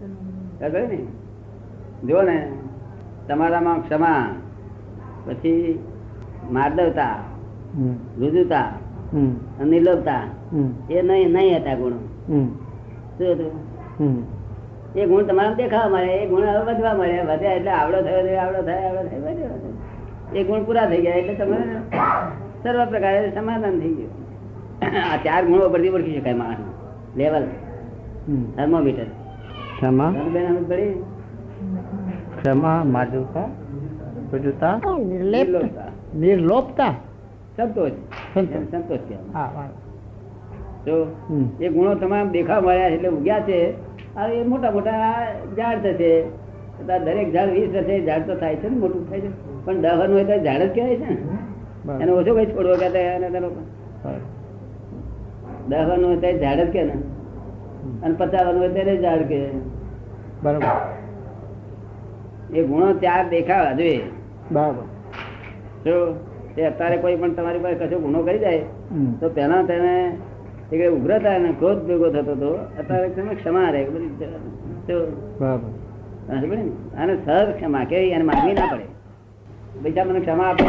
ને જો ને તમારામાં ક્ષમા પછી માર્દવતા રુજુતા નિર્લોભતા. એ નહીં નહીં હતા ગુણો. શું હતું? એ ગુણ તમારા દેખાવા મળે એ ગુણ હવે વધવા મળે વધ્યા એટલે આવડો થયો આવડો થાય આવડો થાય વધ્યો. એ ગુણ પૂરા થઈ ગયા એટલે તમારે સર્વ પ્રકારે સમાધાન થઈ ગયું. આ ચાર ગુણો પરથી ઓળખી શકાય માણસ લેવલ. થર્મોમીટર ક્ષમા. ક્ષમા માધુકા પ્રજુતા. નિર્લોપતા. સંતોષ. સંતોષ. હા. તો એ ગુણો તમામ દેખા મળ્યા એટલે ઉગ્યા છે. આ એ મોટા મોટા ઝાડ થશે. દરેક ઝાડ વીસ થશે ઝાડ તો થાય છે ને મોટું થાય છે. પણ દહન હોય તો ઝાડ જ કહેવાય છે ને. એને ઓછો કઈ છોડવો કહેતા એને તો લોકો બરાબર. દહનું હોય તો ઝાડ જ કે ને. અને પચાસ હોય ત્યારે ઝાડ કે બરાબર. એ ગુણો ચાર દેખાવા જોઈએ. બરાબર. જો તે અત્યારે કોઈ પણ તમારી પાસે કશો ગુનો કરી જાય તો પહેલા તેને એક ઉગ્રતા અને ક્રોધ ભેગો થતો હતો અત્યારે તમે ક્ષમા રહે બધી બરાબર? અને સહજ ક્ષમા કેવી અને માગવી ના પડે. બીજા મને ક્ષમા આપો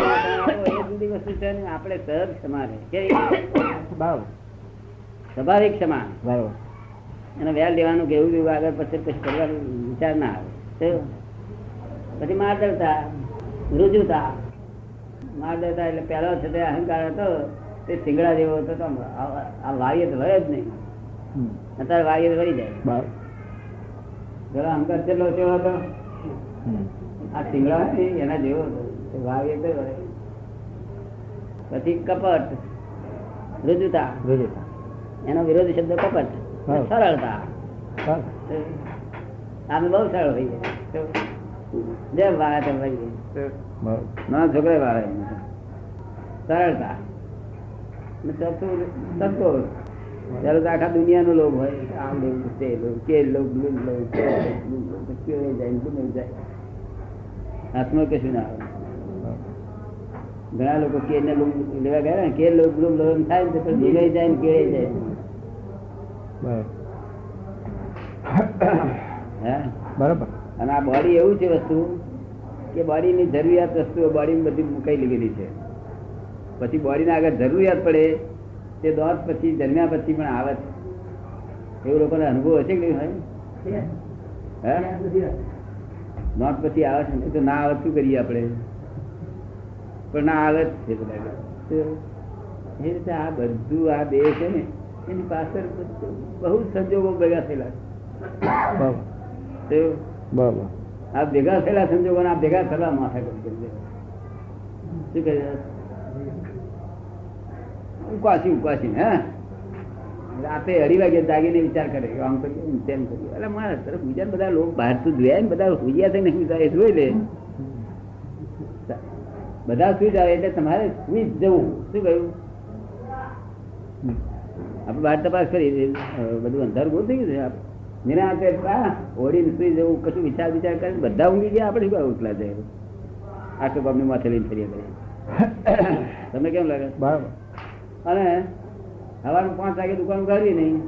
એ જુદી વસ્તુ છે ને આપણે સહજ ક્ષમા રહે. કે સ્વાભાવિક ક્ષમા. બરાબર. એને વેલ લેવાનું કેવું કેવું આગળ પછી પછી કરવાનું વિચાર ના આવે. પછી માર્દવતા રુજુતા માર્દવતા એટલે પહેલો છે તે અહંકાર હતો તે સિંગડા જેવો હતો તો આ આ તો વળે જ નહીં. અત્યારે અત્યારે તો વળી જાય. પેલો અહંકાર કેટલો કેવો હતો? આ સિંગડા એના જેવો હતો. તે તો વળે. પછી કપટ. રુજુતા રુજુતા એનો વિરોધી શબ્દ કપટ. સરળતા. આમે બહુ સરળ જેમ વાળે તેમ બરાબર. નાના છોકરા વાળે સરળતા. સંતોષ ત્યારે તો આખા દુનિયાનો લોભ હોય. આમ લોભ તે લોક કે લોક લોક લોભ, કેવાય જાય ને ગુમાઈ જાય. હાથમાં કશું ના આવે. ઘણા લોકો કે ને લોભ લેવા ગયા ને કે લોક લોભ લોભ થાય ને તો ભીગાઈ જાય ને કેળાઈ જાય. બરાબર. અને આ બોડી એવું છે વસ્તુ કે બોડીની જરૂરિયાત વસ્તુઓ બોડી બધી મુકાઈ લીધેલી છે. પછી બોડીને આગળ જરૂરિયાત પડે તે દોત પછી જન્મ્યા પછી પણ આવે છે. એવું લોકોને અનુભવ હશે કે નહીં હોય હે? પછી આવે છે તો ના આવે શું કરીએ આપણે? પણ ના આવે જ છે બધા એ રીતે આ બધું આ દેહ છે ને એની પાછળ બધું બહુ સંજોગો ભેગા થયેલા બરાબર છે તો બરાબર આ ભેગા થયેલા સંજોગો આ ભેગા થયેલા માથા કરી દે શું કહે ઉકાસી ઉકાસી હે રાતે અઢી વાગે જાગીને વિચાર કરે કે આમ કરીએ ને તેમ કરીએ એટલે મારા તરફ બીજા બધા લોકો બહાર તો જોયા ને બધા હુજ્યા થઈને હુજ્યા એ જોઈ લે બધા સુઈ જાય એટલે તમારે સુઈ જ જવું શું કહ્યું આપણે બહાર તપાસ કરી. બધું અંધારું બહુ થઈ ગયું છે. આપણે નિરાંતે આ ઓળીને સુઈ જવું કશું વિચાર વિચાર કરીને બધા ઊંઘી ગયા આપણે શું ઉઠલા જાય આટલું બાપની માથે લઈને ફરીએ કરીએ તમને કેમ લાગે? બરાબર. અને સવારે પાંચ વાગે દુકાન ઉગાડી નહીં.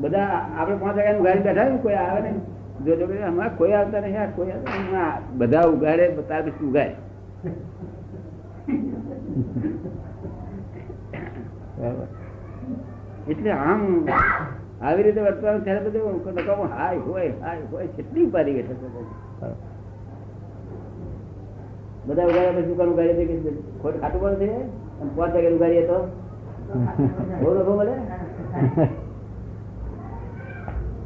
બધા આપણે પાંચ વાગ્યા ઉગાડી બેઠા કોઈ આવે નહીં. જો જો હમણાં કોઈ આવતા નહીં આ કોઈ આવતા બધા ઉગાડે તાર પછી બરાબર એટલે આમ આવી રીતે વર્તવાનું ત્યારે બધું નકામું હાય હોય હાય હોય કેટલી ઉપાધિ બેઠા બધા. ઉગાડ્યા પછી દુકાન ઉગાડી દે કે ખોટ ખાટું પણ છે અને પાંચ વાગે ઉગાડીએ તો? બહુ લોકો મળે?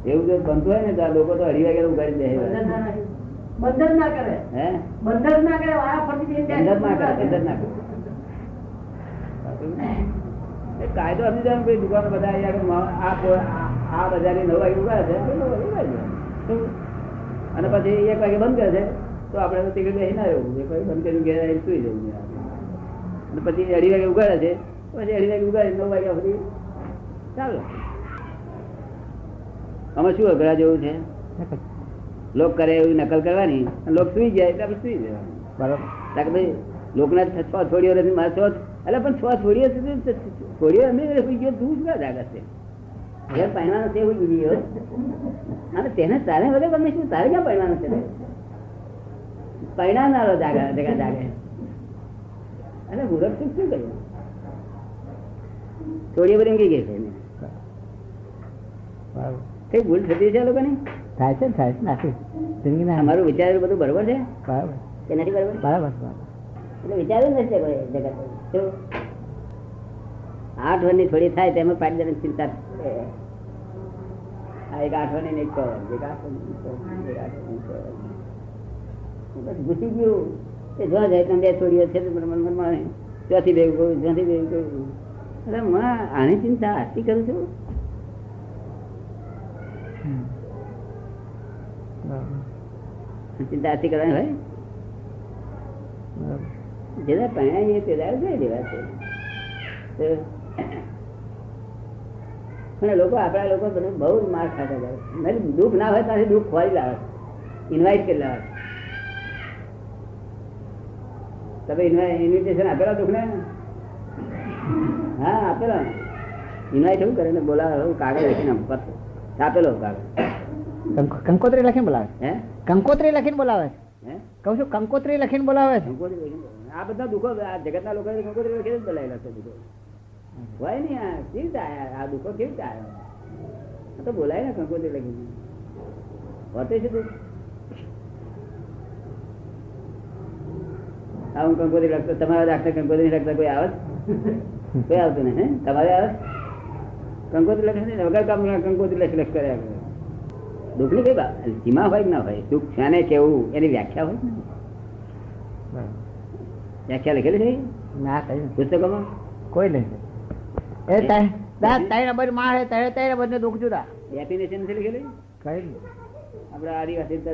એવું જો બનતું હોય ને તો આ લોકો તો અઢી વાગે ઉગાડી દે. બંધન ના કરે. હે? બંધન ના કરે વારા ફરતી જઈને બંધ ના કરે બંધ ના કરે. એ કાયદો સમજી જાય ભાઈ દુકાનો બધા અહીંયા આ બજારની નવ વાગે ઉગાડે છે? અને પછી એક વાગે બંધ કરે છે. તો આપણે ટિકિટ બેસી ના રહેવું એક વાગે બંધ કરીને ઘેર સુઈ જવું અને પછી અઢી વાગે ઉગાડે છે. પછી અઢી વાગે ઉગાડી નવ વાગ્યા સુધી ચાલો. આમાં શું અઘરા જેવું છે? લોક કરે એવી નકલ કરવાની. લોક સુઈ જાય એટલે આપણે સુઈ જવાનું. બરાબર. કારણ કે ભાઈ લોકના છ છોડીઓ નથી મારે છ એટલે પણ છ છોડીઓ સુધી છોડીઓ અમે ગયો તું શું જાગે છે. ઘેર પહેરવાનો છે એવું ગયો. અને તેને તારે વધે ગમે શું તારે ક્યાં પહેરવાનો છે? પહેરનારો જાગે જગા જાગે. અને મૂરખ શું શું કહ્યું થોડી બધી ઊંઘી ગઈ છે કઈ ભૂલ થતી છે લોકોની? થાય છે ને થાય છે નાખી જિંદગી ના અમારું વિચાર બધું બરોબર છે? બરાબર કે નથી બરાબર બરાબર. એટલે વિચાર્યું નથી કોઈ જગત. શું? આઠ વર્ષની થોડી થાય તેમાં પાડી દેવાની ચિંતા. આ એક આઠ વર્ષની એક. બસ ઘૂસી ગયું. એ જોવા જાય તમે બે છોડીઓ છે મનમાં ભેગું ભેગું અરે માં આની ચિંતા આટલી કરું છું. ચિંતા આટલી કરવાની હોય? જેના પાણી તે દાડે જોઈ દેવા છે. પણ લોકો આપણા લોકો બધું બહુ માર ખાતા જાય નહીં દુઃખ ના હોય ત્યાંથી દુઃખ ખોરી લાવે. ઇન્વાઇટ કરી લાવે. તમે ઇન્વિટેશન આપેલા દુઃખ ને હા આપેલા. ઇન્વાઇટ એવું કરે ને બોલાવે કાગળ લખીને આપેલો કાગળ. કંકોત્રી લખીને બોલાવે? હે? કંકોત્રી લખીને બોલાવે? કહું છું કંકોત્રી લખીને બોલાવે છે. આ બધા દુઃખો આ જગતના લોકો કંકોત્રી લખીને જ બોલાયેલા છે દુઃખો. હોય ને આ કેવી રીતે આ દુઃખો કેવી રીતે આવ્યા તો બોલાય ને કંકોત્રી લખીને. હોતે છે દુઃખ. આ હું કંકોત્રી લખતો તમારે રાખતા કંકોત્રી લખતા કોઈ આવે કોઈ આવતું નહીં હે? તમારે આવે કંકોત્રી લખે ને? વગર કામ કંકોત્રી લખ લખ કર્યા કરે દુઃખની કઈ સીમા હોય કે ના હોય દુઃખ શાને કેવું એની વ્યાખ્યા હોય વ્યાખ્યા લખેલી છે? ના કઈ પુસ્તકોમાં? કોઈ નહીં. એ તાઈ દા તાઈ નંબરમાં હે તારે તાઈ નંબર ને દુઃખ જુદા. ડેફિનેશન નથી લખેલી? કઈ નહીં. આપણે આદિવાસી તો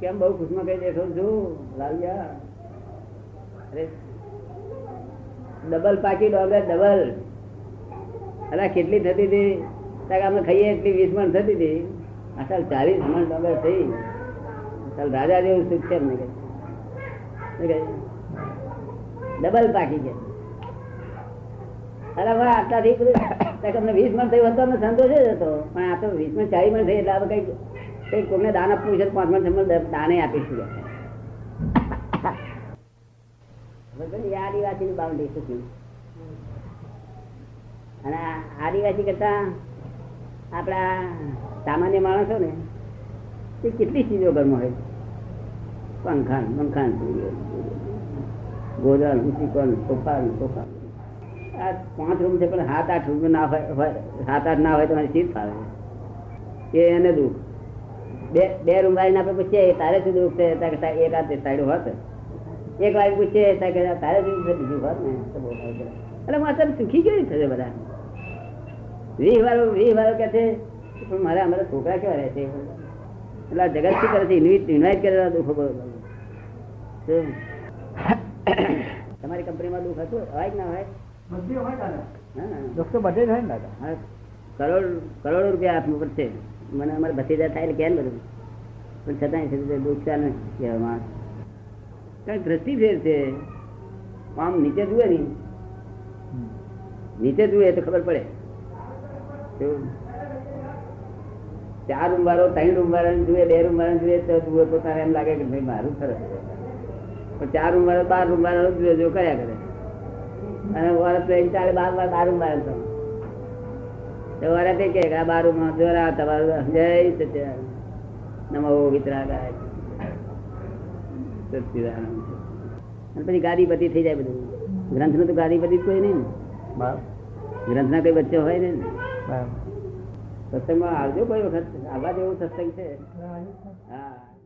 કેમ બહુ ખુશમાં કઈ દેખો છું લાવ્યા અરે ડબલ પાકી ડોગર ડબલ. અરે કેટલી થતી હતી? અમે ખાઈએ એટલી વીસ મણ થતી હતી. અસલ ચાલીસ મણ ડોગર થઈ. અસલ રાજા જેવું સુખ છે ડબલ પાકી છે. અરે ભાઈ આટલાથી બધું અમને વીસ મણ થયું અમને સંતોષ જ હતો. પણ આ તો વીસ મણ, ચાલીસ મણ થઈ, એટલે આપણે કંઈક કંઈક કોઈને દાન આપવું છે પાંચ મણ, છ દાને આપીશું બરોબર ને? બાઉન્ડ્રી શું અને આદિવાસી કરતા આપણા સામાન્ય માણસો ને એ કેટલી ચીજો ઘરમાં હોય પંખાન પંખાન ગોદરાન ઉચીકોન સોફાન સોફા આ પાંચ રૂમ છે, પણ સાત આઠ રૂમ ના હોય સાત આઠ ના હોય તો મને ચીજ ફાવે. કે એને દુઃખ. બે બે રૂમ વાળીને આપણે પૂછીએ તારે શું દુઃખ છે? એક હાથે સાઈડ હોત. એક વાર પૂછીએ તારે શું બીજું હોત ને. એટલે મારે સુખી કેવી થશે બધા? વીસ વાળો વીસ વાળો કે છે? પણ મારા અમારા છોકરા કેવા રહે છે? એટલે આ જગત શું કરે છે? ઇન્વાઇટ કરેલા દુઃખો તમારી કંપનીમાં દુઃખ હતું? હોય કે ના હોય? હા. દુઃખ તો બધે જ હોય ને દાદા. હા, કરોડ કરોડો રૂપિયા આપવું પડશે. મને અમારે ભતીજા થાય એટલે કેમ બધું. પણ છતાંય દુઃખ ચાલે કહેવામાં. કારણ દ્રષ્ટિ ફેર છે. આમ નીચે જુએ નહીં. નીચે જુએ તો ખબર પડે? ચાર રૂમ વાળો ત્રણ રૂમ વાળા જુએ બે રૂમ વાળા જુએ તો જુએ પોતાને એમ લાગે કે ભાઈ મારું સરસ છે. પણ ચાર રૂમ વાળો બાર રૂમ વાળો જુએ જો કર્યા કરે અને વરસ તો એમ ચાલે બાર બાર બાર રૂમ વાળા તો તો વરસ એ કે આ બાર રૂમ જોરા તમારું જય સચિદાનંદ નમો વિતરાગાય સચિદાનંદ અને પછી ગાદીપતિ થઈ જાય બધું ગ્રંથનું તો ગાદીપતિ જ કોઈ નહીં ને બરાબર ગ્રંથ ના કઈ વચ્ચે હોય ને બરાબર સત્સંગમાં આવજો કોઈ વખત. આવવા જેવું સત્સંગ છે. હા.